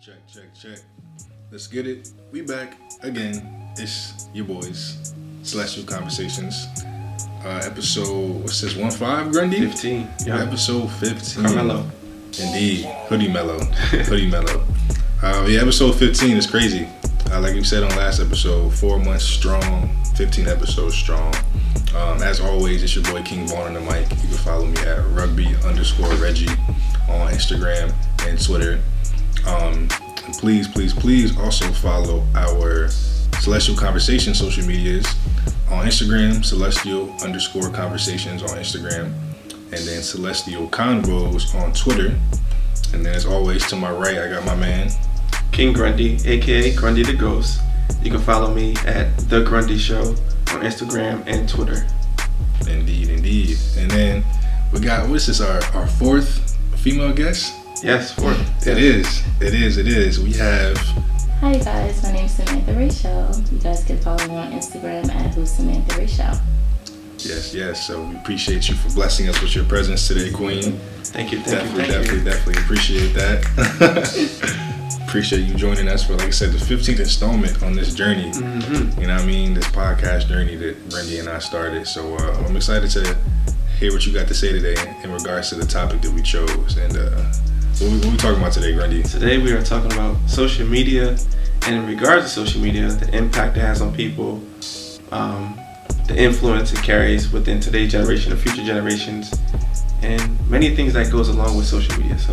Check, check, check. Let's get it. We back again. It's your boys, Celestial Conversations. Uh, episode, what's this, 1 5, Grundy? 15. Yeah. Episode 15. Carmelo. Indeed. Hoodie Melo. Hoodie Melo. Uh, yeah, episode 15 is crazy. Uh, like we said on last episode, four months strong, 15 episodes strong. Um, as always, it's your boy King Vaughn on the mic. You can follow me at rugby underscore Reggie on Instagram and Twitter. Um, and please, please, please also follow our Celestial Conversation social medias on Instagram, Celestial underscore Conversations on Instagram, and then Celestial Convos on Twitter. And then, as always, to my right, I got my man. King Grundy, aka Grundy the Ghost. You can follow me at The Grundy Show on Instagram and Twitter. Indeed, indeed. And then we got what's this? Our our fourth female guest. Yes, for It is. It is. It is. We have. Hi guys, my name is Samantha Rachel. You guys can follow me on Instagram at Who's Samantha Rachel. Yes, yes. So we appreciate you for blessing us with your presence today, Queen. Thank you, thank definitely, you, thank definitely, you. definitely appreciate that. appreciate you joining us for, like I said, the 15th installment on this journey. hmm You know what I mean? This podcast journey that Brandy and I started. So uh, I'm excited to hear what you got to say today in regards to the topic that we chose. And uh, what, we, what we talking about today, Grundy? Today we are talking about social media, and in regards to social media, the impact it has on people, um, the influence it carries within today's generation and future generations, and many things that goes along with social media. So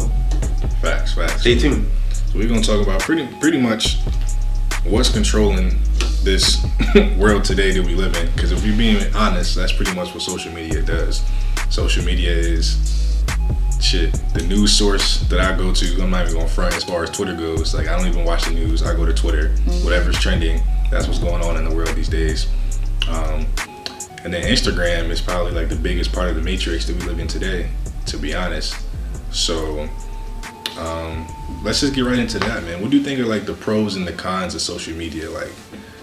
Facts, facts. stay tuned. So we're gonna talk about pretty pretty much what's controlling this world today that we live in. Because if we're being honest, that's pretty much what social media does. Social media is shit. The news source that I go to, I'm not even gonna front as far as Twitter goes. Like I don't even watch the news. I go to Twitter. Whatever's trending, that's what's going on in the world these days. Um, and then Instagram is probably like the biggest part of the matrix that we live in today, to be honest. So um, let's just get right into that, man. What do you think are like the pros and the cons of social media? Like,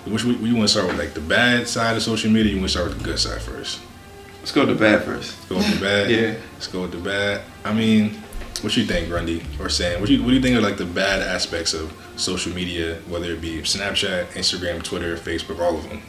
which we, we want to start with like the bad side of social media. You want to start with the good side first? Let's go to bad first. Let's go with the bad. Yeah. Let's go with the bad. I mean, what you think, Grundy or Sam? What do you what do you think are like the bad aspects of social media, whether it be Snapchat, Instagram, Twitter, Facebook, all of them?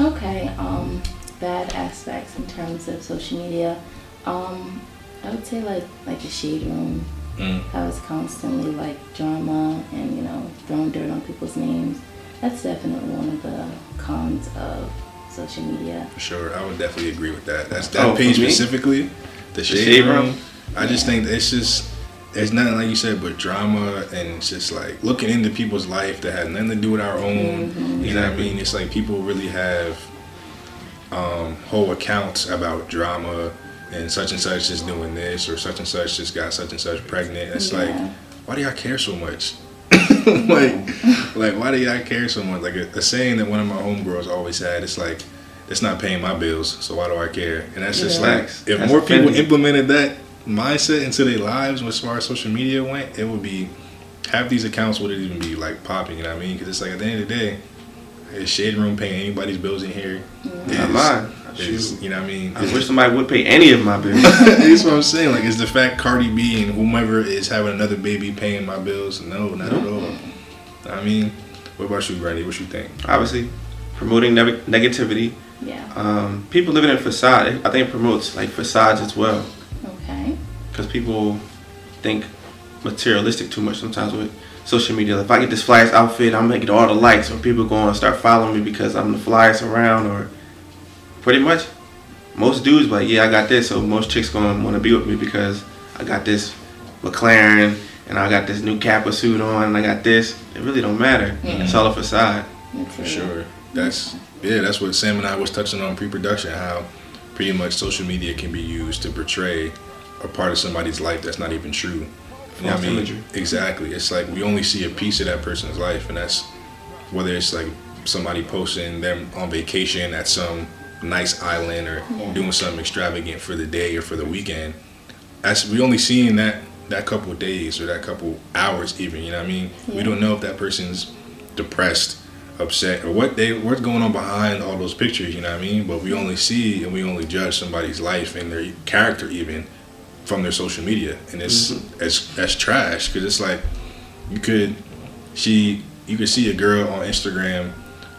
Okay, um, bad aspects in terms of social media. Um, I would say like like the shade room. Mm. How it's constantly like drama and you know throwing dirt on people's names. That's definitely one of the cons of social media. For sure, I would definitely agree with that. That's that Oh, page for specifically, the shade, shade room. room? I just think that it's just it's nothing like you said, but drama and it's just like looking into people's life that had nothing to do with our own. You know what I mean? It's like people really have um, whole accounts about drama and such and such is doing this or such and such just got such and such pregnant. It's like, why do y'all care so much? like, like why do y'all care so much? Like a, a saying that one of my homegirls always had. It's like, it's not paying my bills, so why do I care? And that's just like, if That's more people implemented that mindset into their lives as far as social media went, it would be half these accounts wouldn't even be like popping. You know what I mean? Because it's like at the end of the day, is shade room paying anybody's bills in here? Not mine. Is, Shoot. you know what I mean? I wish somebody would pay any of my bills. That's what I'm saying. Like, is the fact Cardi B and whomever is having another baby paying my bills? No, not at all. I mean, what about you, Brandy? What you think? Obviously, promoting neg- negativity. Yeah. Um, people living in facade. I think it promotes like facades as well. Okay. because people think materialistic too much sometimes with social media. If I get this flyest outfit, I'm gonna get all the likes, or people going to start following me because I'm the flyest around, or pretty much most dudes like, yeah, I got this, so most chicks gonna want to be with me because I got this McLaren and I got this new Kappa suit on, and I got this. It really don't matter. Yeah. It's all a facade. For sure. That's yeah. That's what Sam and I was touching on pre-production. How pretty much social media can be used to portray a part of somebody's life that's not even true. You know what I mean? imagery. Exactly. It's like we only see a piece of that person's life, and that's whether it's like somebody posting them on vacation at some nice island or Yeah. doing something extravagant for the day or for the weekend. That's we only seeing that that couple days or that couple hours even. You know what I mean? We don't know if that person's depressed, upset, or what they what's going on behind all those pictures. You know what I mean? But we only see and we only judge somebody's life and their character even from their social media, and it's Mm-hmm. that's trash because it's like you could she you could see a girl on Instagram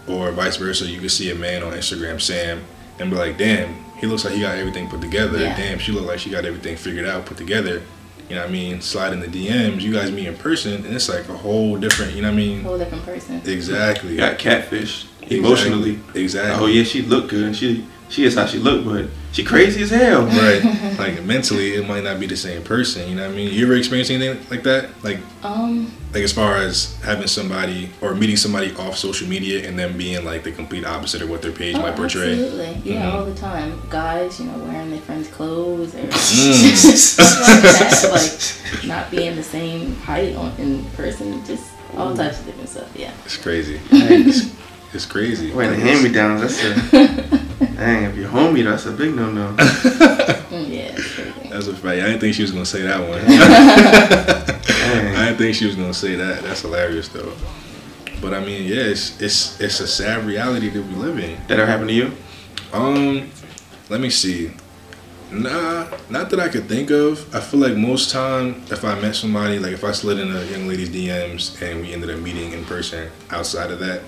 or vice versa. You could see a man on Instagram, Sam, and be like, damn, he looks like he got everything put together. Yeah. Damn, she looked like she got everything figured out, put together. You know what I mean? Slide in the DMs, you guys meet in person, and it's like a whole different. You know what I mean? Whole different person. Exactly. You got catfish emotionally. Exactly. Oh yeah, she looked good. and She she is how she look, but she crazy as hell. Right. like mentally, it might not be the same person. You know what I mean? You ever experienced anything like that? Like, Um, like as far as having somebody or meeting somebody off social media and them being like the complete opposite of what their page oh, might portray. absolutely. Yeah, Mhm. all the time. Guys, you know, wearing their friends' clothes or Mm. like. Like not being the same height on in person. Just all types of different stuff. Yeah. It's crazy. It's, it's crazy. Wearing the hand me downs, that's a dang. If you're homie, that's a big no no. Yeah. It's crazy. That's a fact. I didn't think she was gonna say that one. I didn't think she was gonna say that. That's hilarious though. But I mean, yeah, it's it's it's a sad reality that we live in. That ever happened to you? Um, let me see. Nah, not that I could think of. I feel like most time, if I met somebody, like if I slid in a young lady's DMs and we ended up meeting in person, outside of that,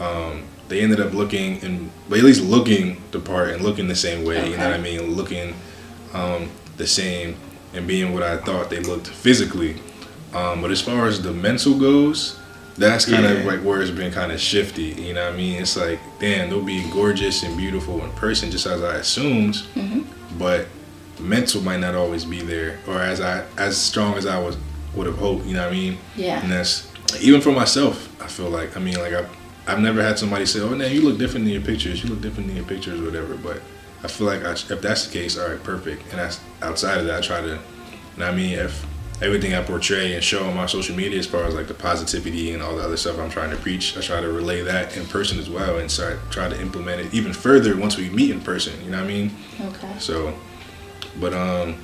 um, they ended up looking and, but at least looking the part and looking the same way. You know what I mean? Looking um, the same and being what I thought they looked physically. Um, but as far as the mental goes, that's kind of Yeah. like where it's been kind of shifty. You know what I mean? It's like, damn, they'll be gorgeous and beautiful in person, just as I assumed, hmm but mental might not always be there, or as I as strong as I was would have hoped. You know what I mean? Yeah. And that's even for myself. I feel like I mean, like I've I've never had somebody say, "Oh, man, you look different in your pictures. You look different in your pictures, or whatever." But I feel like I, if that's the case, all right, perfect. And that's outside of that, I try to. You know what I mean? If everything I portray and show on my social media, as far as like the positivity and all the other stuff I'm trying to preach, I try to relay that in person as well, and start try to implement it even further once we meet in person. You know what I mean? Okay. So, but um,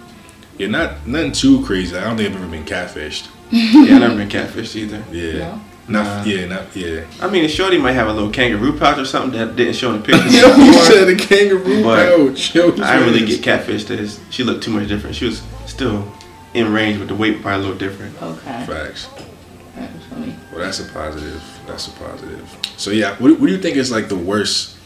yeah, not nothing too crazy. I don't think I've ever been catfished. Yeah, I've never been catfished either. Yeah. No. Not Nah. yeah, not yeah. I mean, Shorty might have a little kangaroo pouch or something that didn't show in the picture. Yo, you said a kangaroo But pouch. I didn't really get catfished. As she looked too much different. She was still in range, but the weight probably a little different. Okay. facts. That funny. Well, that's a positive. That's a positive. So yeah, what, what do you think is like the worst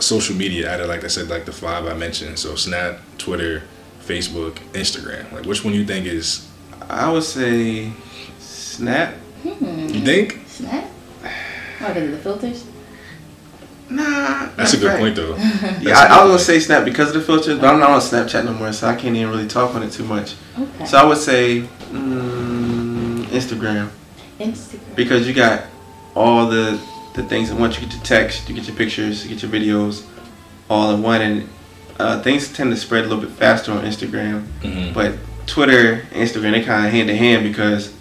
social media out of like I said, like the five I mentioned? So Snap, Twitter, Facebook, Instagram. Like which one you think is? I would say Snap. Hmm. You think? Snap? Why, because of the filters? Nah, That's a good right. point though. Yeah, I, I was gonna say Snap because of the filters, but I'm not on Snapchat no more, so I can't even really talk on it too much. Okay. So I would say mm, Instagram Instagram. because you got all the the things that once you get your text, you get your pictures, you get your videos, all in one, and uh, things tend to spread a little bit faster on Instagram. Mhm. But Twitter, and Instagram, they kind of hand in hand because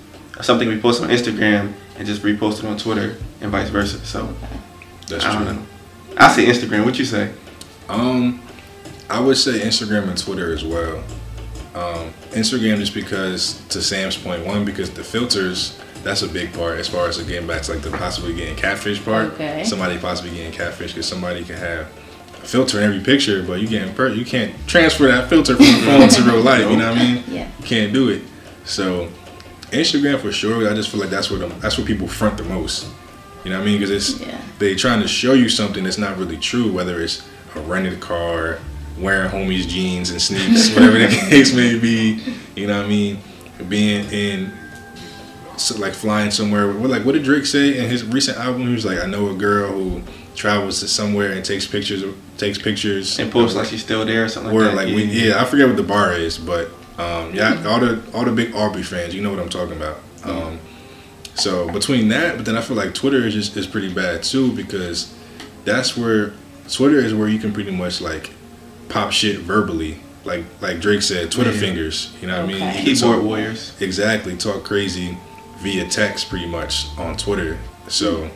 something we post on Instagram and just repost it on Twitter and vice versa. So That's I true. don't know. I say Instagram. What you say? Um, I would say Instagram and Twitter as well. Um, Instagram just because, to Sam's point, one because the filters. That's a big part as far as getting back to like the possibly getting catfish part. Okay. Somebody possibly getting catfish because somebody can have a filter in every picture, but you can't per- you can't transfer that filter from the phone to real life. You know what I mean? Yeah. You can't do it. So Instagram for sure. I just feel like that's where the, that's where people front the most. You know what I mean? Because it's Yeah. they trying to show you something that's not really true. Whether it's a rented car, wearing homies jeans and sneaks, whatever the case may be. You know what I mean? Being in so like flying somewhere. What like what did Drake say in his recent album? He was like, I know a girl who travels to somewhere and takes pictures takes pictures And posts like she's still there or something or like that. like we, yeah, I forget what the bar is, but um, yeah, all the all the big Aubrey fans, you know what I'm talking about. Um, so between that, but then I feel like Twitter is just is pretty bad too because that's where Twitter is where you can pretty much like pop shit verbally, like like Drake said, Twitter Yeah. fingers. You know what I mean? Okay. You can Keyboard talk- warriors. exactly talk crazy via text pretty much on Twitter. So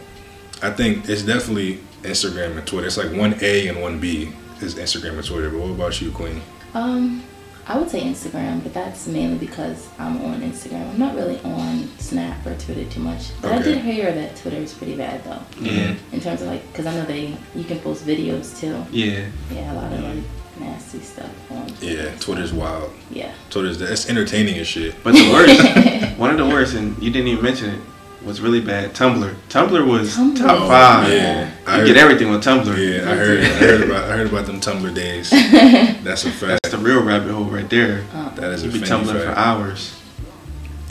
I think it's definitely Instagram and Twitter. It's like one A and one B is Instagram and Twitter. But what about you, Queen? Um, I would say Instagram, but that's mainly because I'm on Instagram. I'm not really on Snap or Twitter too much. But I did hear that Twitter is pretty bad though. Yeah. In terms of like, because I know they you can post videos too. Yeah. Yeah, a lot of like nasty stuff on. Twitter. Yeah, Twitter's wild. Yeah. Twitter's it's entertaining as shit. But the worst, one of the worst, and you didn't even mention it, was really bad. Tumblr. Tumblr was Tumblr. top Oh, five. yeah. I You heard- get everything on Tumblr. Yeah, I heard, I heard about, I heard about them Tumblr days. That's a fact. That's the real rabbit hole right there. Uh-uh. That is a You be funny tumbling for hours.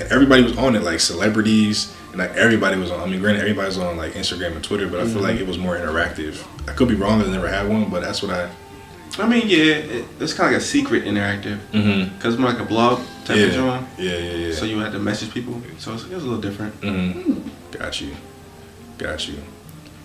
And everybody was on it, like celebrities, and like everybody was on. I mean, granted, everybody was on like Instagram and Twitter, but I feel mm-hmm. like it was more interactive. I could be wrong; I never had one, but that's what I. I mean, yeah, it, it's kind of like a secret interactive Mm-hmm. because it's more like a blog type Yeah. of joint. Yeah, yeah, yeah. So you had to message people. So it's, it was a little different. hmm Got you, got you.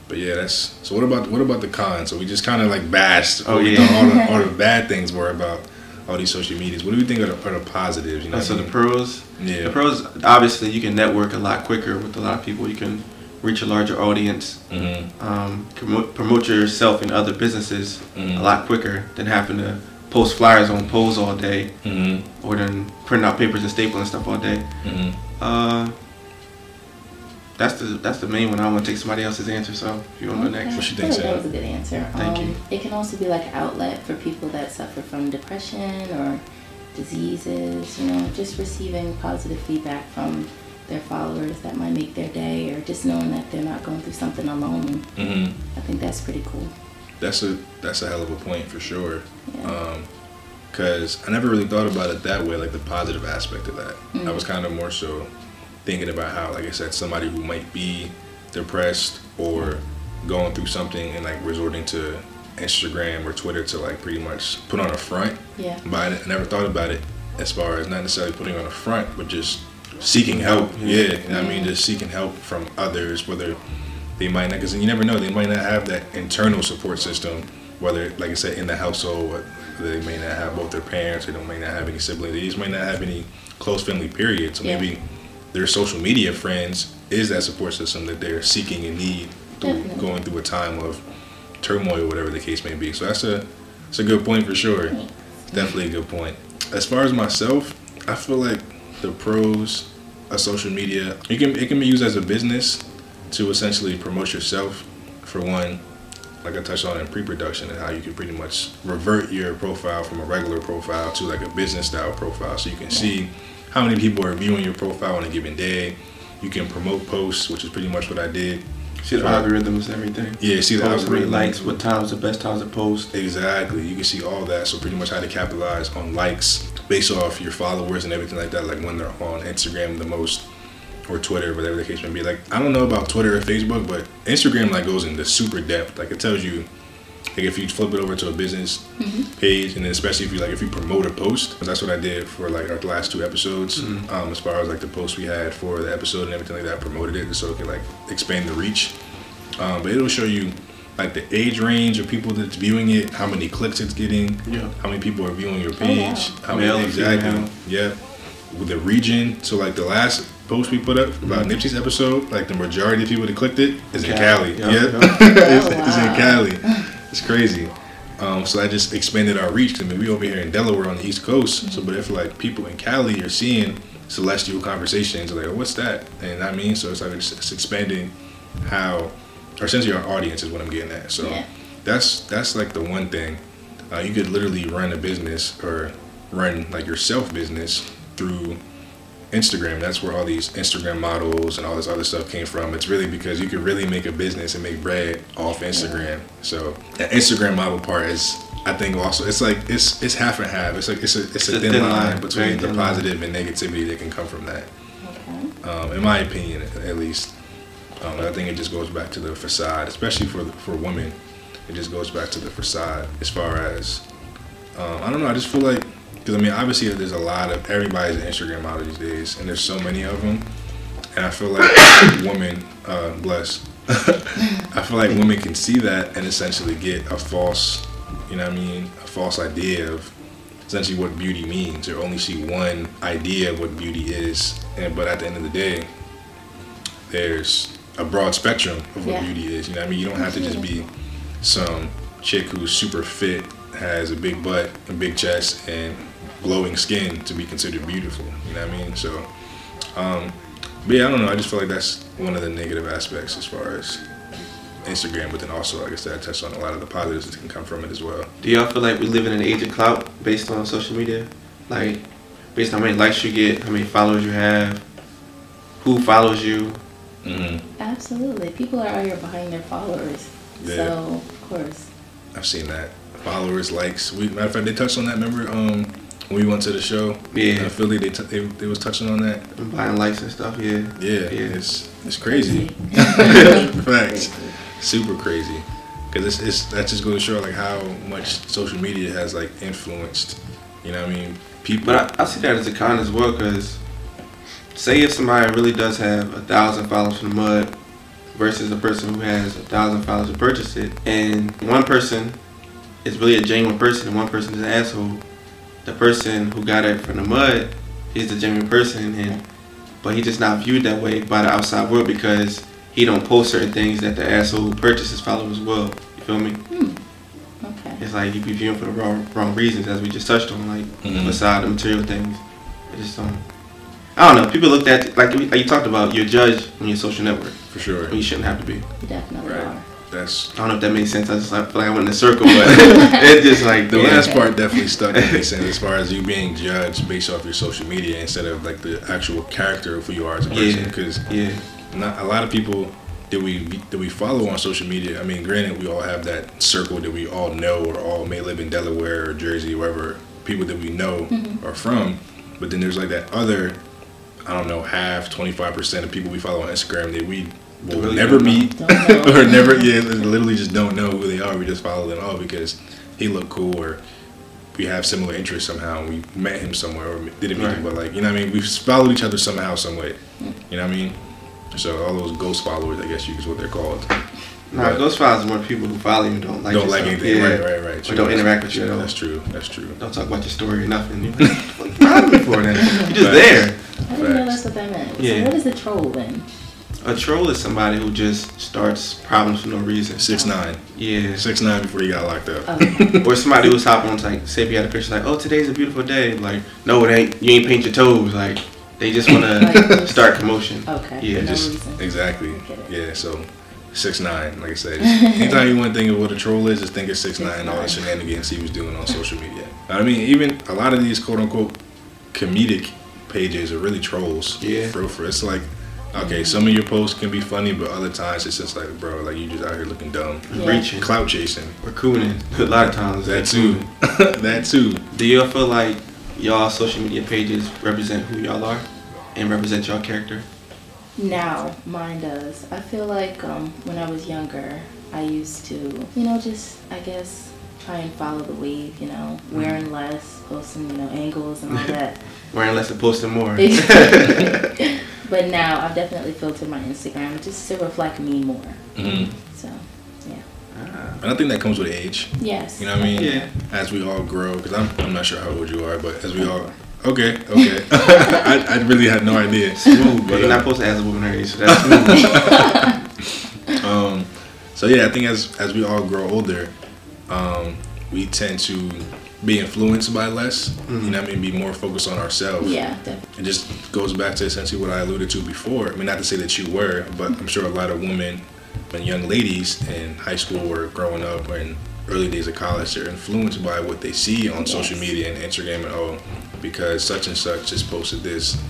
But yeah, that's so. What about what about the cons? So we just kind of like bashed. Oh, what yeah. thought all the, all the bad things were about all these social medias. What do you think are the, are the positives? You know, And so the I mean? pros, yeah, the pros, obviously, you can network a lot quicker with a lot of people. You can reach a larger audience. hmm Um, promote, promote yourself in other businesses Mhm. a lot quicker than having to post flyers on polls all day hmm or then print out papers and staple and stuff all day. hmm Uh, that's the that's the main one. I want to take somebody else's answer. So if you want to go next, What you think, like that was a good answer. Thank um, you. It can also be like an outlet for people that suffer from depression or diseases. You know, just receiving positive feedback from their followers that might make their day, or just knowing that they're not going through something alone. hmm I think that's pretty cool. That's a that's a hell of a point for sure. Yeah. Um, Cause I never really thought about it that way, like the positive aspect of that. I Mm. was kind of more so thinking about how, like I said, somebody who might be depressed or going through something and like resorting to Instagram or Twitter to like pretty much put on a front. yeah. But I never thought about it as far as not necessarily putting on a front, but just seeking help. Yeah. Yeah, you know what I mean, just seeking help from others, whether they might not, because you never know, they might not have that internal support system, whether, like I said, in the household, whether they may not have both their parents, they don't may not have any siblings, they just might not have any close family, period. So Yeah. maybe their social media friends is that support system that they're seeking and need through Definitely. going through a time of turmoil, whatever the case may be. So that's a, that's a good point for sure. Definitely a good point. As far as myself, I feel like the pros of social media, you can it can be used as a business to essentially promote yourself. For one, like I touched on in pre-production and how you can pretty much revert your profile from a regular profile to like a business style profile, so you can see how many people are viewing your profile on a given day. You can promote posts, which is pretty much what I did. see the Right. algorithms, everything. Yeah, see the Post, algorithm. likes, what time's the best times to post. Exactly. You can see all that. So pretty much how to capitalize on likes based off your followers and everything like that. Like when they're on Instagram the most or Twitter, whatever the case may be. Like I don't know about Twitter or Facebook, but Instagram like goes into super depth. Like it tells you like if you flip it over to a business page and then especially if you like if you promote a post. that's what I did for like our last two episodes. Um, as far as like the post we had for the episode and everything like that, I promoted it so it can like expand the reach. Um, but it'll show you like the age range of people that's viewing it, how many clicks it's getting, Yeah. how many people are viewing your Oh, wow. page, how Male, many exactly, female. yeah, with the region. So like the last post we put up about Nipsey's episode, like the majority of people that clicked it is in Cali. Cali, Yeah, yeah, it's, Oh, it's in. Cali. It's crazy. Um, so I just expanded our reach. I mean, we over here in Delaware on the East Coast. So, but if like people in Cali are seeing celestial conversations, like, oh, what's that? And I mean, so it's like it's, it's expanding how, or essentially our audience is what I'm getting at. So Yeah. that's that's like the one thing. Uh, you could literally run a business or run like your self business through Instagram. That's where all these Instagram models and all this other stuff came from. It's really because you could really make a business and make bread off Instagram. So the Instagram model part is, I think, also it's like it's it's half and half. It's like it's a it's a thin, line, very between the thin line. positive and negativity that can come from that. Okay. Um, in my opinion, at least. Um, I think it just goes back to the facade, especially for for women. It just goes back to the facade as far as um, I don't know. I just feel like because I mean, obviously, there's a lot of everybody's an Instagram model these days, and there's so many of them. And I feel like women, uh, bless. I feel like women can see that and essentially get a false, you know what I mean, a false idea of essentially what beauty means, or only see one idea of what beauty is. And but at the end of the day, there's a broad spectrum of what Yeah. beauty is. You know what I mean? You don't have to just be some chick who's super fit, has a big butt, a big chest, and glowing skin to be considered beautiful. You know what I mean? So, um, but yeah, I don't know. I just feel like that's one of the negative aspects as far as Instagram, but then also, like I said, I touched on a lot of the positives that can come from it as well. Do y'all feel like we live in an age of clout based on social media? Like, based on how many likes you get, how many followers you have, who follows you, hmm Absolutely. People are out here behind their followers. Yeah. So, of course. I've seen that. Followers, likes. We, matter of fact, they touched on that. Remember um, when we went to the show? Yeah. In Philly, they, t- they they was touching on that. And buying likes and stuff. Yeah. Yeah, Yeah. it's it's crazy. Crazy. Facts. Super crazy. Cause it's, it's that just goes to show like how much social media has like influenced. You know what I mean? People. But I, I see that as a con as well, because say if somebody really does have a thousand followers from the mud versus a person who has a thousand followers to purchase it, and one person is really a genuine person and one person is an asshole, the person who got it from the mud is the genuine person, and but he just not viewed that way by the outside world because he don't post certain things that the asshole who purchased his followers will. You feel me? Hmm. Okay. It's like you be viewing for the wrong wrong reasons, as we just touched on, like Mhm. beside the material things. It just don't. I don't know. People looked at like like you talked about. You're judged on your social network for sure. when you shouldn't have to be. You definitely Right. are. That's I don't know if that makes sense. I just like, feel like I went in a circle, but it just like the yeah. last part definitely stuck in me saying as far as you being judged based off your social media instead of like the actual character of who you are as a person. Because Yeah, not a lot of people that we that we follow on social media. I mean, granted, we all have that circle that we all know or all may live in Delaware or Jersey, or wherever people that we know mm-hmm. are from. But then there's like that other, I don't know, half twenty five percent of people we follow on Instagram that we will Really never don't meet Don't or never yeah literally just don't know who they are. We just follow them all because he looked cool or we have similar interests somehow. We met him somewhere or didn't meet him, but like you know what I mean. We've followed each other somehow, some way. You know what I mean? So all those ghost followers, I guess you is what they're called. nah, But Ghost Files is more people who follow you and don't like don't your like stuff. anything. Yeah. Right, right, right. Or don't interact with you at all. That's true. That's true. Don't talk about your story or nothing. You're like, what me for then? You're just there. I didn't know Facts. that's what that meant. Yeah. So what is a troll then? A troll is somebody who just starts problems for no reason. Six oh. nine. Yeah. Six nine before he got locked up. Oh, Or somebody who's hopping on like say if you had a picture like, oh today's a beautiful day. Like, no it ain't. You ain't paint your toes. Like, they just wanna Like- start commotion. okay. Yeah, no just reason. exactly. Yeah. So six nine. Like I said, anytime you want to think of what a troll is, just think of six nine. All the 6ix9ine. shenanigans he was doing on social media. I mean, even a lot of these quote unquote comedic pages are really trolls. Yeah. For for it's like. Okay, some of your posts can be funny, but other times it's just like, bro, like you just out here looking dumb, Yeah. Reaching. clout chasing. Or cooning. A lot of times. That too, that too. Do y'all feel like y'all social media pages represent who y'all are and represent y'all character? Now, mine does. I feel like um, when I was younger, I used to, you know, just, I guess, try and follow the wave, you know, wearing less, posting, you know, angles and all that. Wearing less and posting more. but now I've definitely filtered my Instagram just to reflect me more. hmm So, yeah. Ah, And I think that comes with age. Yes. You know what I mean? Yeah. As we all grow, because I'm, I'm not sure how old you are, but as we all, okay, okay. I, I really had no idea. Smooth, but But, you're not uh, supposed to ask a woman her age, so that's smooth. um, so yeah, I think as as we all grow older, um, we tend to be influenced by less. You know I mean? Be more focused on ourselves. Yeah, definitely. It just goes back to essentially what I alluded to before. I mean, not to say that you were, but I'm sure a lot of women and young ladies in high school or growing up or in early days of college they're influenced by what they see on social media and Instagram and oh, because such and such just posted this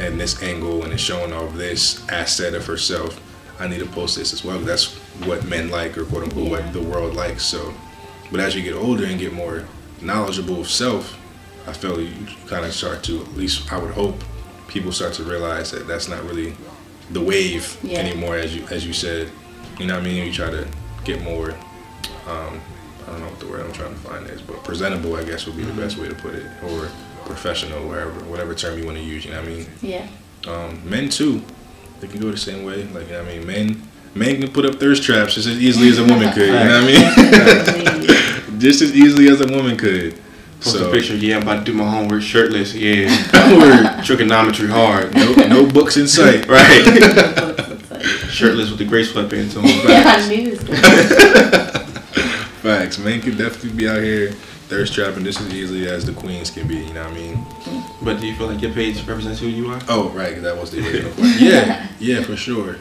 and this angle and is showing off this asset of herself. I need to post this as well. That's what men like or quote unquote Yeah. what the world likes. So, but as you get older and get more knowledgeable of self, I feel you kind of start to, at least I would hope, people start to realize that that's not really the wave Yeah. anymore, as you as you said. You know what I mean? You try to get more, um, I don't know what the word I'm trying to find is, but presentable, I guess, would be the best way to put it, or professional, wherever, whatever term you want to use. You know what I mean? Yeah. Um, men too, they can go the same way. Like you know what I mean, men. Men can put up thirst traps just as easily as a woman could. You know what I mean? Definitely. just as easily as a woman could. Post so a picture, yeah, I'm about to do my homework shirtless, yeah. Word. Trigonometry hard. no, no books in sight. Right. Looks like- shirtless with the gray sweatpants on. yeah, I knew this. was- Facts. Men can definitely be out here thirst trapping just as easily as the queens can be. You know what I mean? But do you feel like your page represents who you are? Oh, right. that was the original. Yeah, yeah, for sure.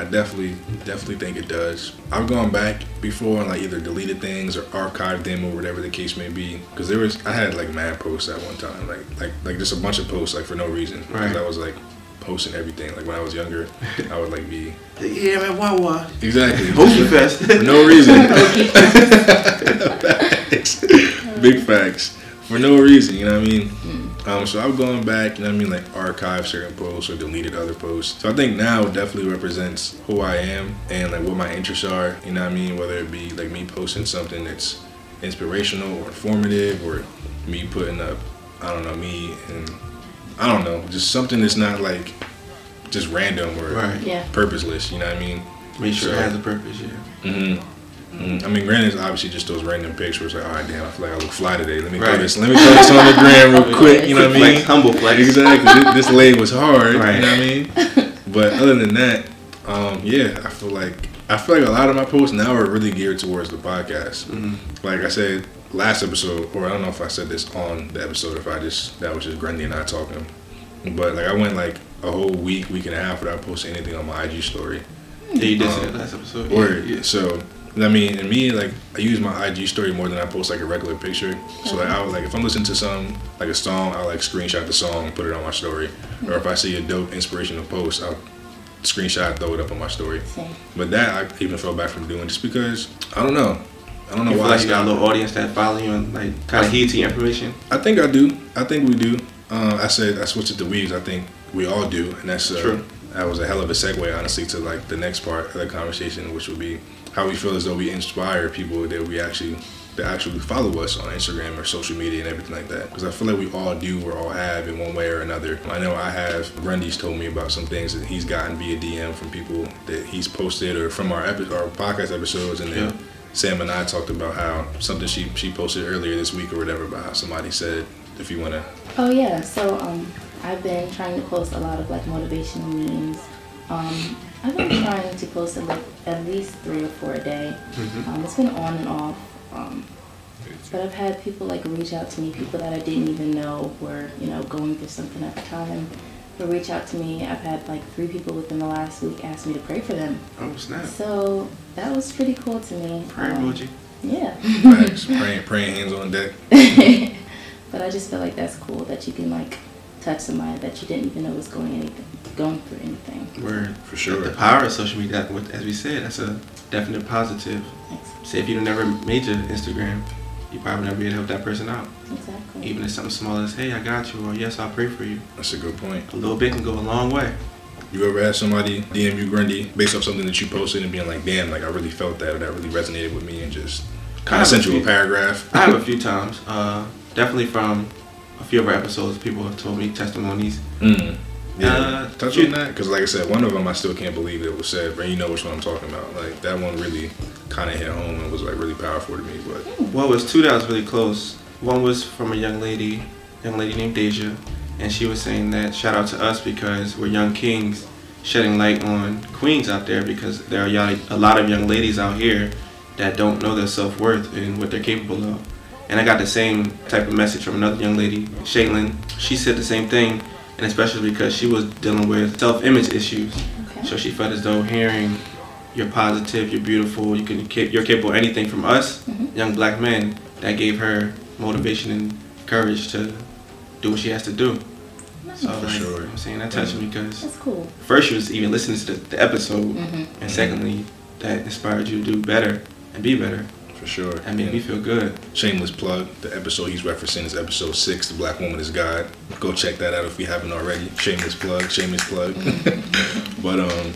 I definitely, definitely think it does. I've gone back before and like either deleted things or archived them or whatever the case may be. Because there was, I had like mad posts at one time, like like like just a bunch of posts like for no reason. 'Cause Right. I was like, posting everything. Like when I was younger, I would like be Yeah, man, Wawa. exactly Hoagiefest. for no reason. facts. Big facts. For no reason, you know what I mean? Hmm. Um, so I'm going back, you know what I mean, like archive certain posts or deleted other posts. So I think now it definitely represents who I am and like what my interests are, you know what I mean? Whether it be like me posting something that's inspirational or informative or me putting up, I don't know, me and I don't know, just something that's not like just random or Right. Yeah. purposeless, you know what I mean? Make sure So- it has a purpose, yeah. Mm-hmm. I mean, granted, it's obviously just those random pictures. like, all right, damn, I feel like I look fly today. Let me throw Right. this. Let me throw this on the gram real quick. You know what I Flex, mean? humble flex. Exactly. This, this leg was hard. Right. You know what I mean? But other than that, um, yeah, I feel like I feel like a lot of my posts now are really geared towards the podcast. Mhm. Like I said last episode, or I don't know if I said this on the episode, if I just that was just Grundy and I talking. But like I went like a whole week, week and a half without posting anything on my IG story. Yeah, you did say Um, that last episode. Word. Yeah. So, I mean, and me, like, I use my IG story more than I post like a regular picture. So, like, I would like if I'm listening to some like a song, I like screenshot the song put it on my story. Or if I see a dope inspirational post, I'll screenshot, throw it up on my story. Same. But that I even fell back from doing just because I don't know. I don't know You feel like you got a little audience that follow you and like kind of heed to your information. I think I do. I think we do. Uh, I said I switched it to weaves. I think we all do, and that's uh, True. that was a hell of a segue, honestly, to like the next part of the conversation, which would be how we feel as though we inspire people that we actually that actually follow us on Instagram or social media and everything like that. Because I feel like we all do or all have in one way or another. I know I have. Grundy's told me about some things that he's gotten via DM from people that he's posted or from our epi- our podcast episodes, and then. Yeah. Sam and I talked about how something she she posted earlier this week or whatever about how somebody said if you want to Oh yeah, so um, I've been trying to post a lot of like motivational memes. Um, I've been trying to post at, like, at least three or four a day. Um, it's been on and off. Um, but I've had people like reach out to me, people that I didn't even know were you know going through something at the time. They'll reach out to me. I've had like three people within the last week ask me to pray for them. Oh snap! So that was pretty cool to me. Prayer Um, emoji. Yeah. Facts, praying, praying hands on deck. but I just feel like that's cool that you can like touch somebody that you didn't even know was going anything, going through anything. Word. For sure. The power of social media, as we said, that's a definite positive. Thanks. Say if you'd never made your Instagram, you probably never be able to help that person out. Exactly. Even if something small as, hey, I got you, or yes, I'll pray for you. That's a good point. A little bit can go a long way. You ever had somebody DM you Grundy based off something that you posted and being like, damn, like I really felt that or that really resonated with me and just kind of sent you a a paragraph? I have a few times. Uh, definitely from a few of our episodes, people have told me testimonies. Mm. Yeah. Uh, Touch you- on that because, like I said, one of them I still can't believe it was said, but you know which one I'm talking about. Like that one really kind of hit home and was like really powerful to me. But Well, it was two that was really close. One was from a young lady, young lady named Deja, and she was saying that shout out to us because we're young kings, shedding light on queens out there because there are young, a lot of young ladies out here that don't know their self worth and what they're capable of. And I got the same type of message from another young lady, Shaylin. She said the same thing, and especially because she was dealing with self image issues. Okay. So she felt as though hearing you're positive, you're beautiful, you can you're capable of anything from us, Mhm. young black men, that gave her motivation and courage to do what she has to do. Nice. So For like, sure. you I'm saying that touched me because That's cool. first she was even listening to the, the episode, hmm and secondly that inspired you to do better and be better. For sure, That made me feel good. Shameless plug. The episode he's referencing is episode six. The Black Woman is God. Go check that out if you haven't already. Shameless plug. Shameless plug. but um,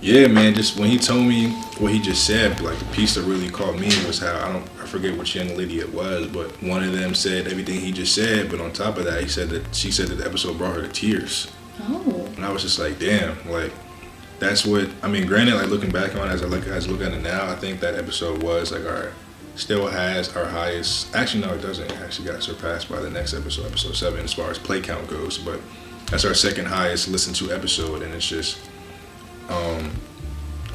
yeah, man. Just when he told me what he just said, like the piece that really caught me was how I don't I forget which young lady it was, but one of them said everything he just said. But on top of that, he said that she said that the episode brought her to tears. Oh. And I was just like, damn, like that's what I mean. Granted, like looking back on it, as I look as I look at it now, I think that episode was like our still has our highest. Actually, no, it doesn't. It actually got surpassed by the next episode, episode seven, as far as play count goes. But that's our second highest listened to episode, and it's just um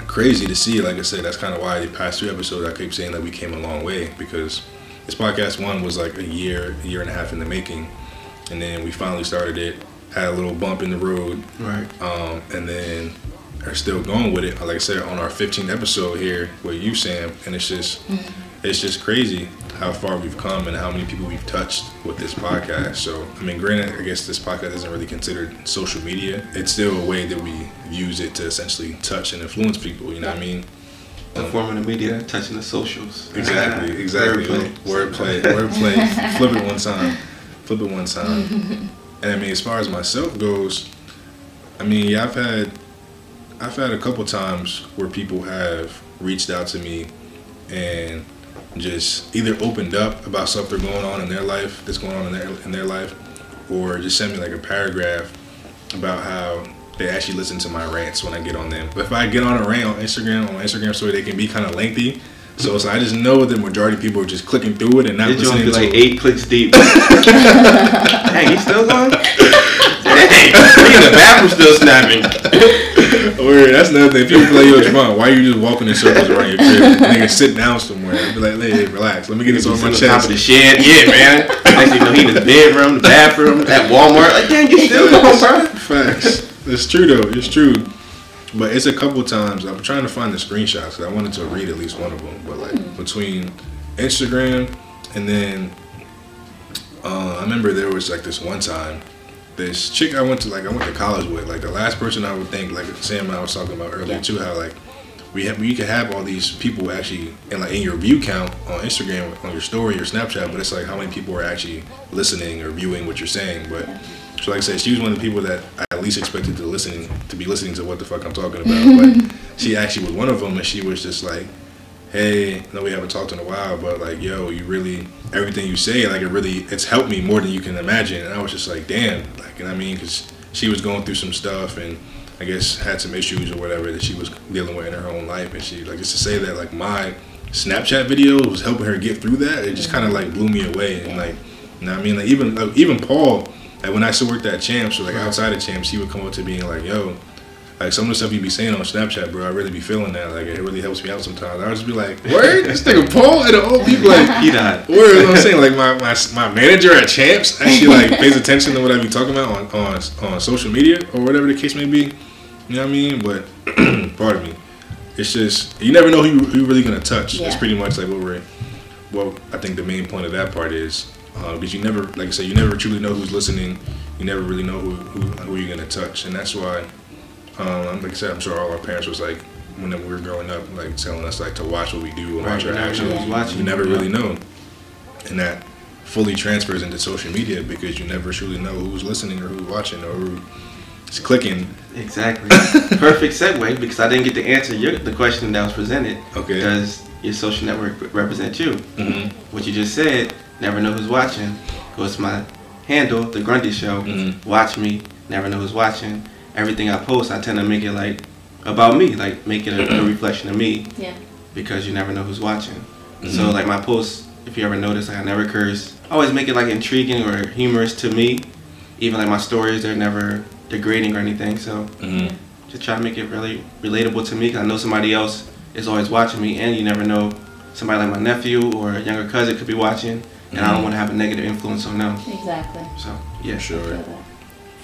crazy to see. Like I said, that's kind of why the past two episodes I keep saying that we came a long way because this podcast one was like a year, a year and a half in the making, and then we finally started it. Had a little bump in the road, Right. um, and then are still going with it. Like I said, on our 15th episode here with you, Sam, and it's just, it's just crazy. how far we've come and how many people we've touched with this podcast. So, I mean, granted, I guess this podcast isn't really considered social media. It's still a way that we use it to essentially touch and influence people. You know what I mean? The form of the media, touching the socials. Exactly, exactly. Wordplay, wordplay. wordplay. Flip it one time. Flip it one time. And I mean, as far as myself goes, I mean, yeah, I've had, I've had a couple times where people have reached out to me and just either opened up about stuff they're going on in their life, that's going on in their in their life, or just sent me like a paragraph about how they actually listen to my rants when I get on them. But if I get on a rant on Instagram, on my Instagram story, they can be kind of lengthy. So, so I just know the majority of people are just clicking through it and not Did you listening to like it. eight clicks deep? Dang, you still going? In the bathroom still snapping. Word, that's another thing. People be like, yo, Javon, why are you just walking in circles around your crib? Nigga, sit down somewhere. I'd be like, hey, relax. Let me get this on my He's on top chest. of the shed. Yeah, man. Thing you know, he in the bedroom, the bathroom, at Walmart. Like, dang, you still going, bro? Facts. It's true though. It's true. But it's a couple times. I'm trying to find the screenshots because I wanted to read at least one of them. But like between Instagram and then uh, I remember there was like this one time. This chick I went to like I went to college with like the last person I would think like Sam and I was talking about earlier Yeah. too how like we have you can have all these people actually and like in your view count on Instagram on your story or Snapchat but it's like how many people are actually listening or viewing what you're saying but so like I said she was one of the people that I at least expected to listen to be listening to what the fuck I'm talking about but she actually was one of them and she was just like hey, I know we haven't talked in a while, but like, yo, you really, everything you say, like, it really, it's helped me more than you can imagine. And I was just like, damn, like, and I mean, because she was going through some stuff and I guess had some issues or whatever that she was dealing with in her own life. And she, like, just to say that, like, my Snapchat video was helping her get through that, it just kind of like blew me away. And like, you know what I mean? Like, even, like, even Paul, like, when I still worked at Champs or like outside of Champs, he would come up to me and like, yo, like some of the stuff you be saying on Snapchat, bro, I really be feeling that. Like it really helps me out sometimes. I would just be like, word, this nigga Paul and the old people like He died. word, you know what I'm saying? Like my, my my manager at Champs actually like pays attention to what I be talking about on, on on social media or whatever the case may be. You know what I mean? But pardon me. It's just you never know who, you- who you really gonna touch. It's pretty much like what we're well, I think the main point of that part is uh, because you never, like I said, you never truly know who's listening. You never really know who who, who you're gonna touch, and that's why, um, like I said, I'm sure all our parents was like when we were growing up, like telling us like to watch what we do and Right, watch our actions. watching. You never really know, and that fully transfers into social media because you never truly know who's listening or who's watching or who's clicking. Exactly. Perfect segue because I didn't get to answer your, the question that was presented. Okay. Does your social network represent you? hmm What you just said, never know who's watching. To my handle, The Grundy Show. Mhm. Watch me, never know who's watching. Everything I post, I tend to make it like about me, like make it a, a reflection of me Yeah. because you never know who's watching. Mhm. So like my posts, if you ever notice, like I never curse. I always make it like intriguing or humorous to me. Even like my stories, they're never degrading or anything. So hmm just try to make it really relatable to me because I know somebody else is always watching me, and you never know somebody like my nephew or a younger cousin could be watching, and I don't Mhm. want to have a negative influence on them. Exactly. So yeah, For sure.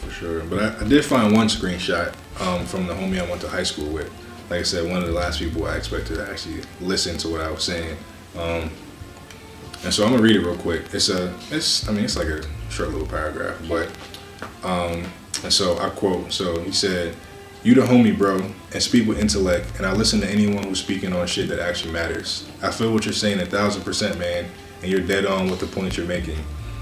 For sure. But I, I did find one screenshot um, from the homie I went to high school with. Like I said, one of the last people I expected to actually listen to what I was saying. Um, and so I'm gonna read it real quick. It's a, it's, I mean, it's like a short little paragraph, but, um, and so I quote. So he said, "You the homie, bro, and speak with intellect, and I listen to anyone who's speaking on shit that actually matters. I feel what you're saying a thousand percent, man, and you're dead on with the point you're making.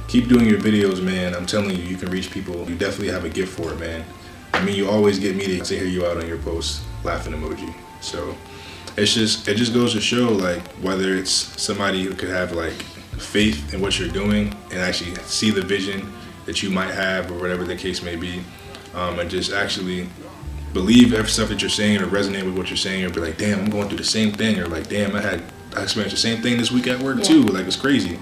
Keep doing your videos, man. I'm telling you, you can reach people. You definitely have a gift for it, man. I mean, you always get me to, to hear you out on your posts, laughing emoji. So it's just it just goes to show like whether it's somebody who could have like faith in what you're doing and actually see the vision that you might have or whatever the case may be, um, and just actually believe every stuff that you're saying or resonate with what you're saying or be like, damn, I'm going through the same thing or like, damn, I had I experienced the same thing this week at work Yeah. too. Like it's crazy.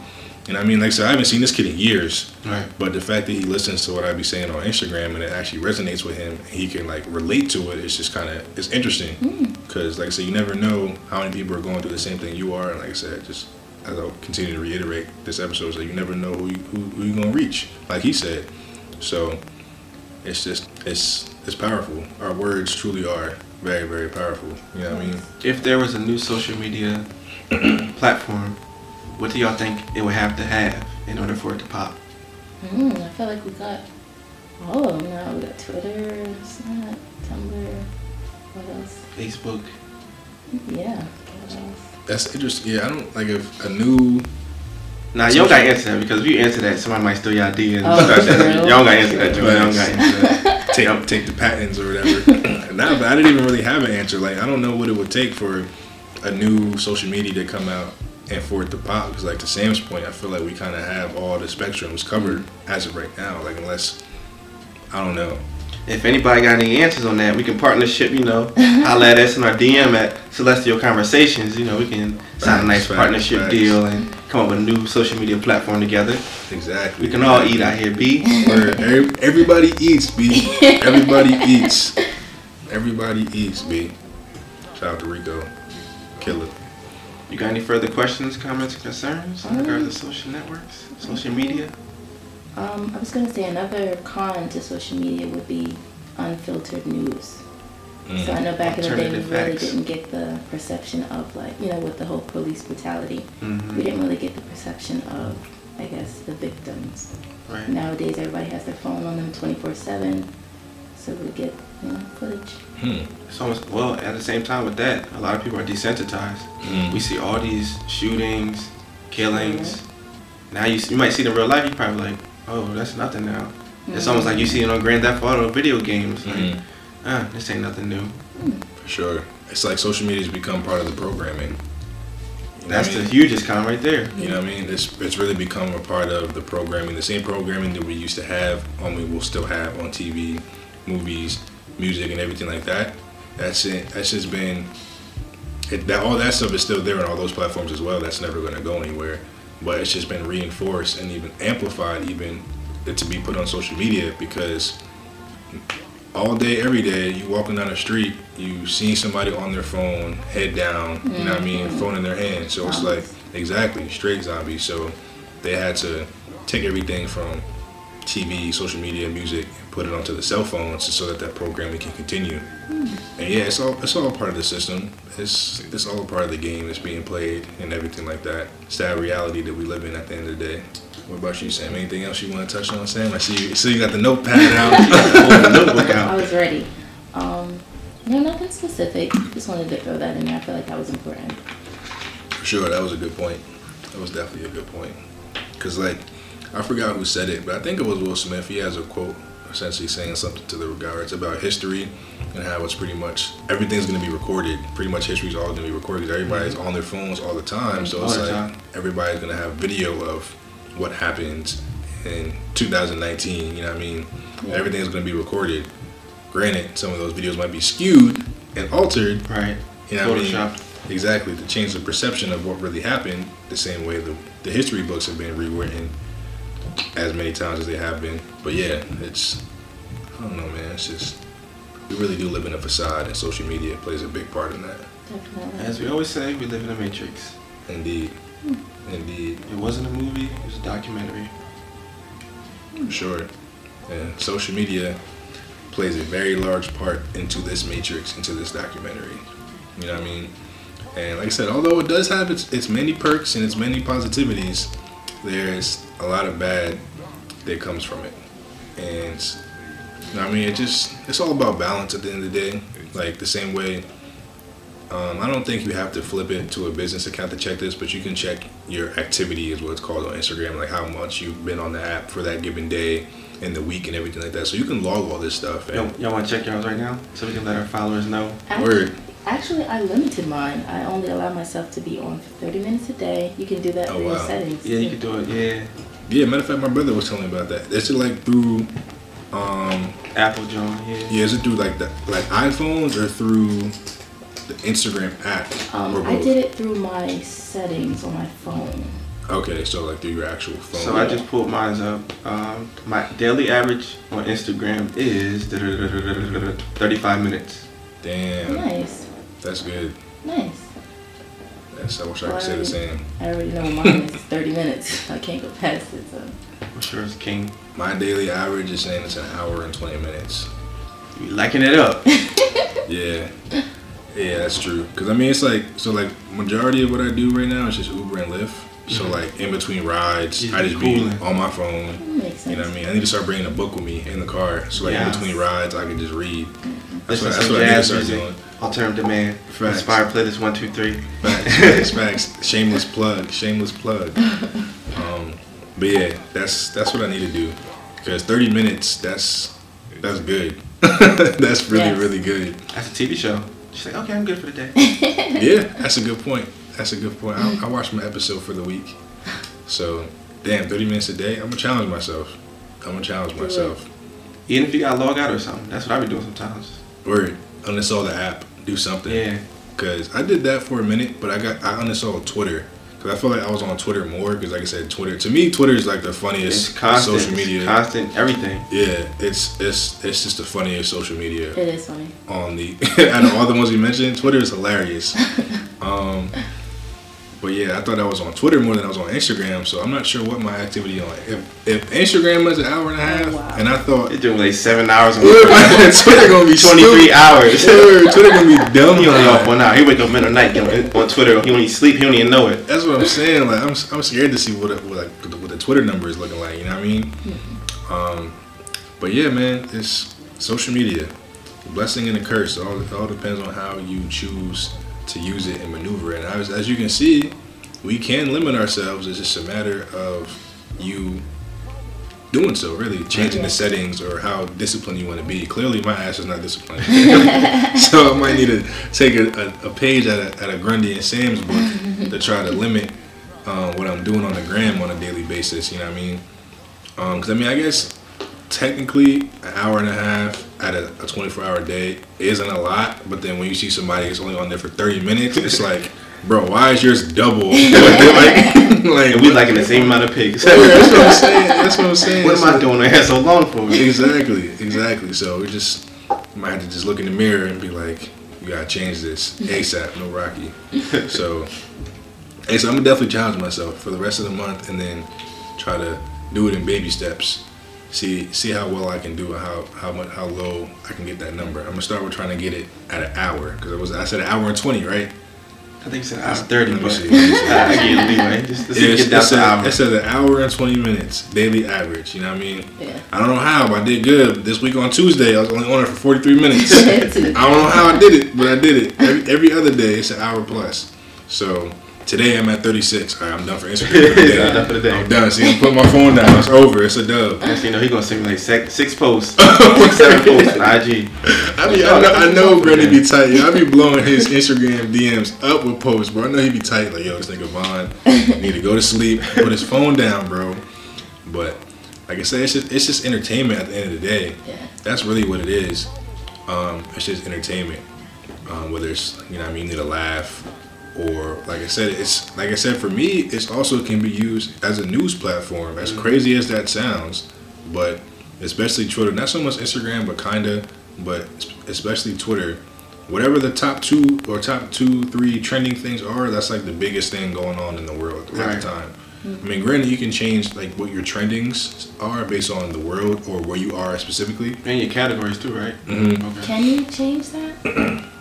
And I mean, like I said, I haven't seen this kid in years. right. But the fact that he listens to what I be saying on Instagram and it actually resonates with him, and he can like relate to it. It's just kind of it's interesting hmm. because, like I said, you never know how many people are going through the same thing you are. And like I said, just as I'll continue to reiterate this episode, is that you never know who you, who, who you gonna reach. Like he said, so it's just it's it's powerful. Our words truly are very very powerful. You know what I mean? If there was a new social media platform what do y'all think it would have to have in order for it to pop? Mm, I feel like we got all of them now. We got Twitter, Snap, Tumblr. What else? Facebook. Yeah. What else? That's interesting. Yeah, I don't like if a new. Nah, you don't gotta answer that because if you answer that, somebody might steal your ID and Oh, start that. Y'all don't gotta answer that, Joe. Y'all don't gotta answer that. take take the patents or whatever. nah, but I didn't even really have an answer. Like I don't know what it would take for a new social media to come out and for it to pop. Because like to Sam's point, I feel like we kind of have all the spectrums covered as of right now. Like unless I don't know. If anybody got any answers on that, we can partnership, you know, holla at us in our DM at Celestial Conversations. You know, we can sign a nice facts, partnership facts. deal and come up with a new social media platform together. Exactly. We can all eat out here, B. Where everybody eats, B. Everybody eats. Everybody eats, B. Shout out to Rico. Killer. You got any further questions, comments, concerns in regards to social networks, social media? Um, I was gonna say another con to social media would be unfiltered news. So I know back in the day we really facts. didn't get the perception of like you know with the whole police brutality. Mhm. We didn't really get the perception of I guess the victims. Right. Nowadays everybody has their phone on them twenty four seven, so we get you know footage. Hmm. It's almost well. At the same time with that, a lot of people are desensitized. Mm. We see all these shootings, killings. Now you, you might see it in real life. You probably like, oh, that's nothing now. It's almost like you see it on Grand Theft Auto video games. Like, Mhm. ah, this ain't nothing new. For sure. It's like social media's become part of the programming. You That's the mean? hugest con right there. You know what I mean? It's it's really become a part of the programming, the same programming that we used to have, only we'll still have on TV, movies, music, and everything like that. That's it. That's just been. It, that all that stuff is still there on all those platforms as well. That's never going to go anywhere. But it's just been reinforced and even amplified, even to be put on social media because all day, every day, you walking down the street, you see somebody on their phone, head down, you know what I mean, mm-hmm. phone in their hand. So it's like exactly straight zombie. So they had to take everything from TV, social media, music, put it onto the cell phones so that that programming can continue. And yeah, it's all it's all part of the system. It's it's all part of the game that's being played and everything like that. It's that reality that we live in at the end of the day. What about you, Sam? Anything else you want to touch on, Sam? I see you. So you got the notepad out. The notebook I was ready. Um, no, nothing specific. Just wanted to throw that in there. I feel like that was important. For sure, that was a good point. That was definitely a good point. Cause like, I forgot who said it, but I think it was Will Smith. He has a quote essentially saying something to the regards about history and how it's pretty much everything's gonna be recorded. Pretty much history's all gonna be recorded. Everybody's on their phones all the time, so All it's like time. everybody's gonna have video of what happened in 2019. You know what I mean? Yeah. Everything's gonna be recorded. Granted, some of those videos might be skewed and altered, Right. you know what I mean? Exactly, to change the perception of what really happened, the same way the, the history books have been rewritten as many times as they have been. But yeah, it's, I don't know, man, it's just, we really do live in a facade, and social media plays a big part in that. Definitely. As we always say, we live in a matrix. Indeed. Hmm. Indeed, It wasn't a movie, it was a documentary. for sure. And social media plays a very large part into this matrix, into this documentary. You know what I mean? And like I said, although it does have its, its many perks and its many positivities, there's a lot of bad that comes from it. And you know I mean? It just it's all about balance at the end of the day. Like the same way um, I don't think you have to flip it to a business account to check this, but you can check your activity, is what it's called on Instagram, like how much you've been on the app for that given day and the week and everything like that. So you can log all this stuff. Y'all, y'all want to check yours right now so we can let our followers know? Word. Actually, I limited mine. I only allow myself to be on for 30 minutes a day. You can do that Oh, through your wow. settings. Yeah, you can do it. Yeah. yeah, matter of fact, my brother was telling me about that. Is it like through, um, Apple John. Yeah. yeah, is it through like the like iPhones or through the Instagram app? Um, or I did it through my settings on my phone. Okay, so like through your actual phone. So I just pulled mine up. Um, my daily average on Instagram is 35 minutes. Damn, Nice. That's good. Nice. That's, I wish I could say the same. I already know mine is 30 minutes. I can't go past it. So. I'm sure it's king. My daily average is saying it's an hour and 20 minutes. You liking it up. Yeah. Yeah, that's true. Cause I mean, it's like so like majority of what I do right now is just Uber and Lyft. So Mhm. like in between rides, Just I be just be on my phone. Makes sense. You know what I mean? I need to start bringing a book with me in the car. So like Yeah. in between rides, I can just read. That's what, that's what I need to start music. doing. Alternative man. Facts. Inspired playlist one two three. Facts, facts, facts. Shameless plug. Shameless plug. Um, but yeah, that's that's what I need to do. Because 30 minutes, that's that's good. that's really Yes. really good. That's a TV show. She's like, okay, I'm good for the day. Yeah, that's a good point. That's a good point. I, I watched my episode for the week. So, damn, 30 minutes a day. I'm gonna challenge myself. I'm gonna challenge myself. Even if you got to log out or something. That's what I be doing sometimes. Or uninstall the app. Do something. Yeah. Cause I did that for a minute, but I got I uninstalled Twitter. Cause I feel like I was on Twitter more. Cause like I said, Twitter to me, Twitter is like the It's funniest constant. social media. It's constant. Everything. yeah, it's it's it's just the funniest social media It is funny. on the out of all the ones you mentioned. Twitter is hilarious. Um, but yeah, I thought I was on Twitter more than I was on Instagram. So I'm not sure what my activity on. If if Instagram was an hour and a half, Oh, wow. and I thought They're doing like seven hours. on Twitter gonna be 23 hours. Twitter, Twitter gonna be dumb. He only for off one hour. He wake up middle of night on, on Twitter. He don't sleep. He don't even know it. That's what I'm saying. Like I'm, I'm scared to see what, it, what like what the, what the Twitter number is looking like. You know what I mean? Um, but yeah, man, it's social media, blessing and a curse. It all it all depends on how you choose to use it and maneuver. it. And as, as you can see, we can limit ourselves. It's just a matter of you doing so. Really changing the settings or how disciplined you want to be. Clearly, my ass is not disciplined, so I might need to take a, a, a page out of, out of Grundy and Sam's book to try to limit um, what I'm doing on the gram on a daily basis. You know what I mean? Because I mean, I guess technically an hour and a half at a, a 24 hour day isn't a lot, but then when you see somebody that's only on there for 30 minutes, it's like, bro, why is yours double? like, like, And we like in the same amount of pigs. Yeah, that's what I'm saying. That's what I'm saying. what am I doing here so long for? Exactly, exactly. So we just might have to just look in the mirror and be like, you gotta change this ASAP, no Rocky. so, hey, so I'm gonna definitely challenge myself for the rest of the month and then try to do it in baby steps. See see how well I can do it, how how much how low I can get that number. I'm gonna start with trying to get it at an hour because it was I said an hour and twenty, right? I think it's an hour 30, Let me but see, let me see. I give you leeway. Just to see It's, it get down it, to an said, hour. an hour and 20 minutes daily average. You know what I mean? Yeah. I don't know how, but I did good. This week on Tuesday, I was only on it for 43 minutes. I don't know how I did it, but I did it. Every, every other day, it's an hour plus. So today I'm at 36. All right, I'm done for Instagram. For the day. I'm done for the day. I'm done. See, I'm putting my phone down. It's over. It's a dub. Next thing you know, he gonna send me like six, six posts, six, seven posts on IG. I mean, I know, I know Granny be tight. Yeah, I be blowing his Instagram DMs up with posts, bro. I know he be tight. Like, yo, this nigga Vaughn need to go to sleep, put his phone down, bro. But like I said, it's just it's just entertainment at the end of the day. Yeah. That's really what it is. Um, it's just entertainment. Um, whether it's you know what I mean, you need a laugh, or like I said, it's like I said for me, it's also can be used as a news platform. As crazy as that sounds, but especially Twitter, not so much Instagram, but kinda, but especially Twitter. Whatever the top two or top two, three trending things are, that's like the biggest thing going on in the world at Right. the time. I mean, granted, you can change like what your trendings are based on the world or where you are specifically. And your categories too, right? Mhm. Okay. Can you change that?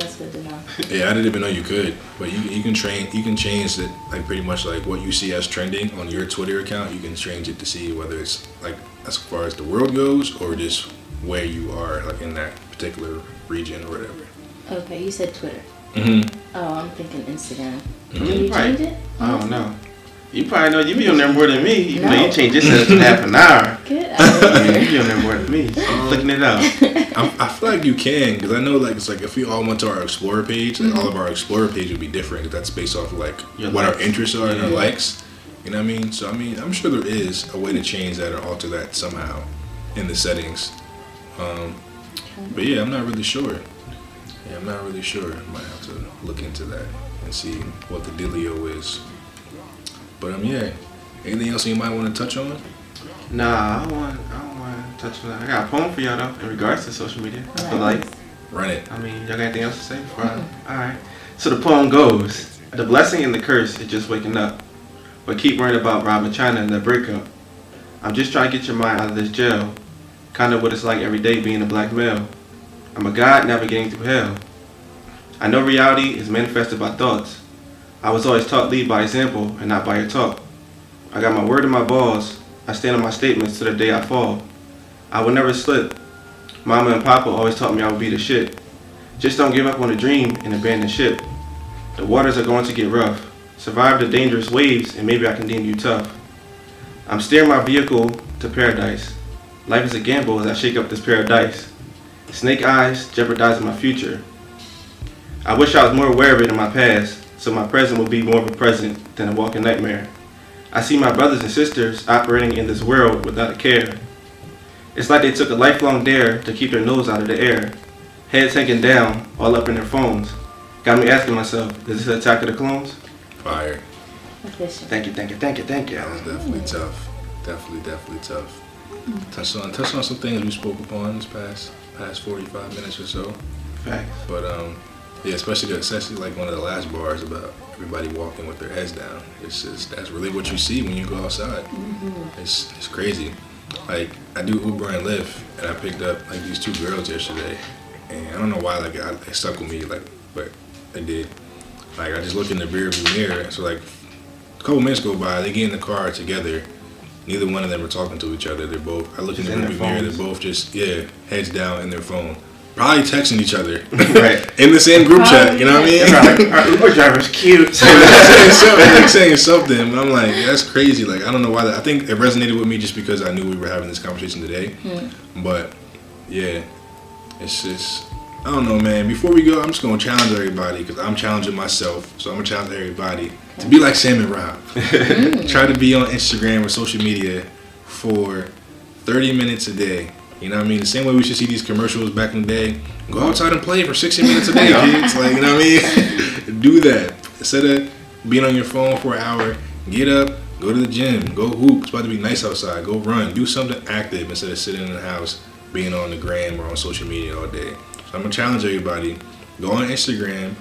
That's good to know. Yeah, I didn't even know you could, but you you can train you can change it like pretty much like what you see as trending on your Twitter account. You can change it to see whether it's like as far as the world goes or just where you are like in that particular region or whatever. Okay, you said Twitter. Mm-hmm. Oh, I'm thinking Instagram. Mhm. Can you Right. change it? I don't know. You probably know you be on there more than me. Even though No. you change this in half an hour. Get out of I mean, you here. be on there more than me. I'm looking it up. I, I feel like you can because I know like it's like if we all went to our Explorer page, like all of our Explorer page would be different. 'cause that's based off of like Your what our interests are and our likes. You know what I mean? So I mean, I'm sure there is a way to change that or alter that somehow in the settings. Um, but yeah, I'm not really sure. Yeah, I'm not really sure. I Might have to look into that and see what the dealio is. But um, yeah. Anything else you might want to touch on? Nah, I don't want. I don't want to touch on that. I got a poem for y'all though in regards to social media. I feel like. Run it. I mean, y'all got anything else to say before I? Alright. So the poem goes The blessing and the curse is just waking up. But keep worrying about Rob and Chyna and their breakup. I'm just trying to get your mind out of this jail. Kinda what it's like every day being a black male. I'm a god navigating through hell. I know reality is manifested by thoughts. I was always taught lead by example and not by your talk. I got my word in my balls. I stand on my statements to the day I fall. I will never slip. Mama and Papa always taught me I would be the shit. Just don't give up on a dream and abandon ship. The waters are going to get rough. Survive the dangerous waves and maybe I can deem you tough. I'm steering my vehicle to paradise. Life is a gamble as I shake up this paradise. Snake eyes jeopardizing my future. I wish I was more aware of it in my past, so my present will be more of a present than a walking nightmare. I see my brothers and sisters operating in this world without a care. It's like they took a lifelong dare to keep their nose out of the air. Heads hanging down, all up in their phones. Got me asking myself, is this an attack of the clones? Fire. Official. Thank you, thank you, thank you, thank you. That was definitely tough. Definitely, definitely tough. Touch on touch on some things we spoke upon this past past forty five minutes or so. Facts. But um, yeah, especially the, especially like one of the last bars about everybody walking with their heads down. It's just that's really what you see when you go outside. Mm-hmm. It's it's crazy. Like I do Uber and Lyft, and I picked up like these two girls yesterday, and I don't know why like I, they stuck with me like, but they did. Like I just look in the rearview mirror, so like a couple minutes go by, they get in the car together. Neither one of them are talking to each other. They're both. I look in the rearview mirror. They're both just yeah, heads down in their phone, probably texting each other Right. in the same group chat. You know what I mean? They're like, our Uber driver's cute. saying something, like saying something, but I'm like, that's crazy. Like, I don't know why. That, I think it resonated with me just because I knew we were having this conversation today. Hmm. But yeah, it's just I don't know, man. Before we go, I'm just gonna challenge everybody because I'm challenging myself. So I'm gonna challenge everybody to be like Sam and Rob. Hmm. Try to be on Instagram or social media for 30 minutes a day. You know what I mean? The same way we should see these commercials back in the day. Go outside and play for 60 minutes a day, kids. Like, you know what I mean? Do that. Instead of being on your phone for an hour, get up, go to the gym, go hoop. It's about to be nice outside. Go run. Do something active instead of sitting in the house, being on the gram or on social media all day. So I'm gonna challenge everybody. Go on Instagram,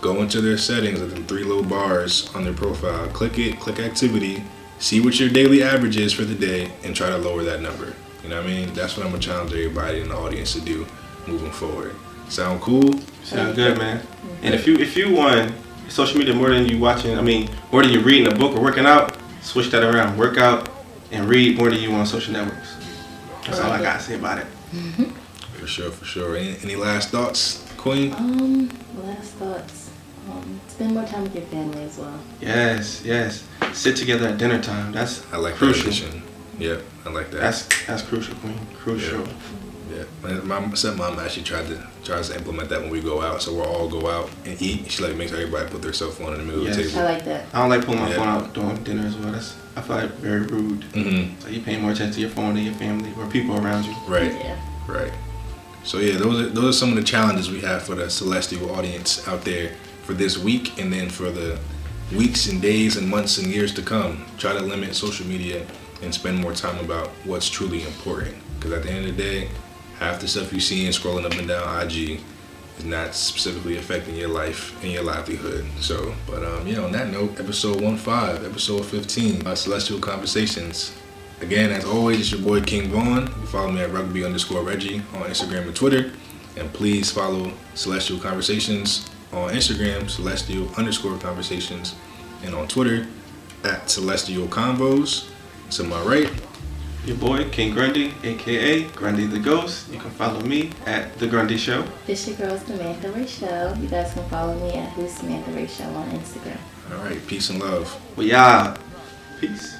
go into their settings the three little bars on their profile. Click it, click activity, see what your daily average is for the day, and try to lower that number. You know what I mean? That's what I'm gonna challenge everybody in the audience to do moving forward. Sound cool? Sounds good, man. And if you if you want social media more than you watching, I mean, more than you reading a book or working out, switch that around. Work out and read more than you on social networks. That's all I gotta say about it. For sure, for sure. Any, any last thoughts, Queen? Um, last thoughts. Um, spend more time with your family as well. Yes, yes. Sit together at dinner time. That's I like crucial. that addition. Yep, I like that. That's that's crucial, Queen. Crucial. Yeah, yeah. my my stepmom actually tried to tries to implement that when we go out. So we'll all go out and eat. She like makes everybody put their cell phone in the middle Yes. of the table. I like that. I don't like pulling my Yeah. phone out during dinner as well. That's I feel like very rude. Mm-hmm. So you pay more attention to your phone than your family or people around you. Right, Yeah. right. So yeah, those are those are some of the challenges we have for the celestial audience out there for this week, and then for the weeks and days and months and years to come. Try to limit social media and spend more time about what's truly important. Because at the end of the day, half the stuff you see and scrolling up and down IG is not specifically affecting your life and your livelihood. So, but um, yeah, on that note, episode 1-5, episode 15, uh, Celestial Conversations. Again, as always, it's your boy King Vaughn. Follow me at rugby underscore Reggie on Instagram and Twitter. And please follow Celestial Conversations on Instagram, Celestial underscore Conversations, and on Twitter at Celestial Convos. To my right, Your boy King Grundy, aka Grundy the Ghost. You can follow me at the Grundy Show. It's your girl Samantha Rachel. You guys can follow me at Who's Samantha Rachel on Instagram. all right, peace and love. We out. Peace.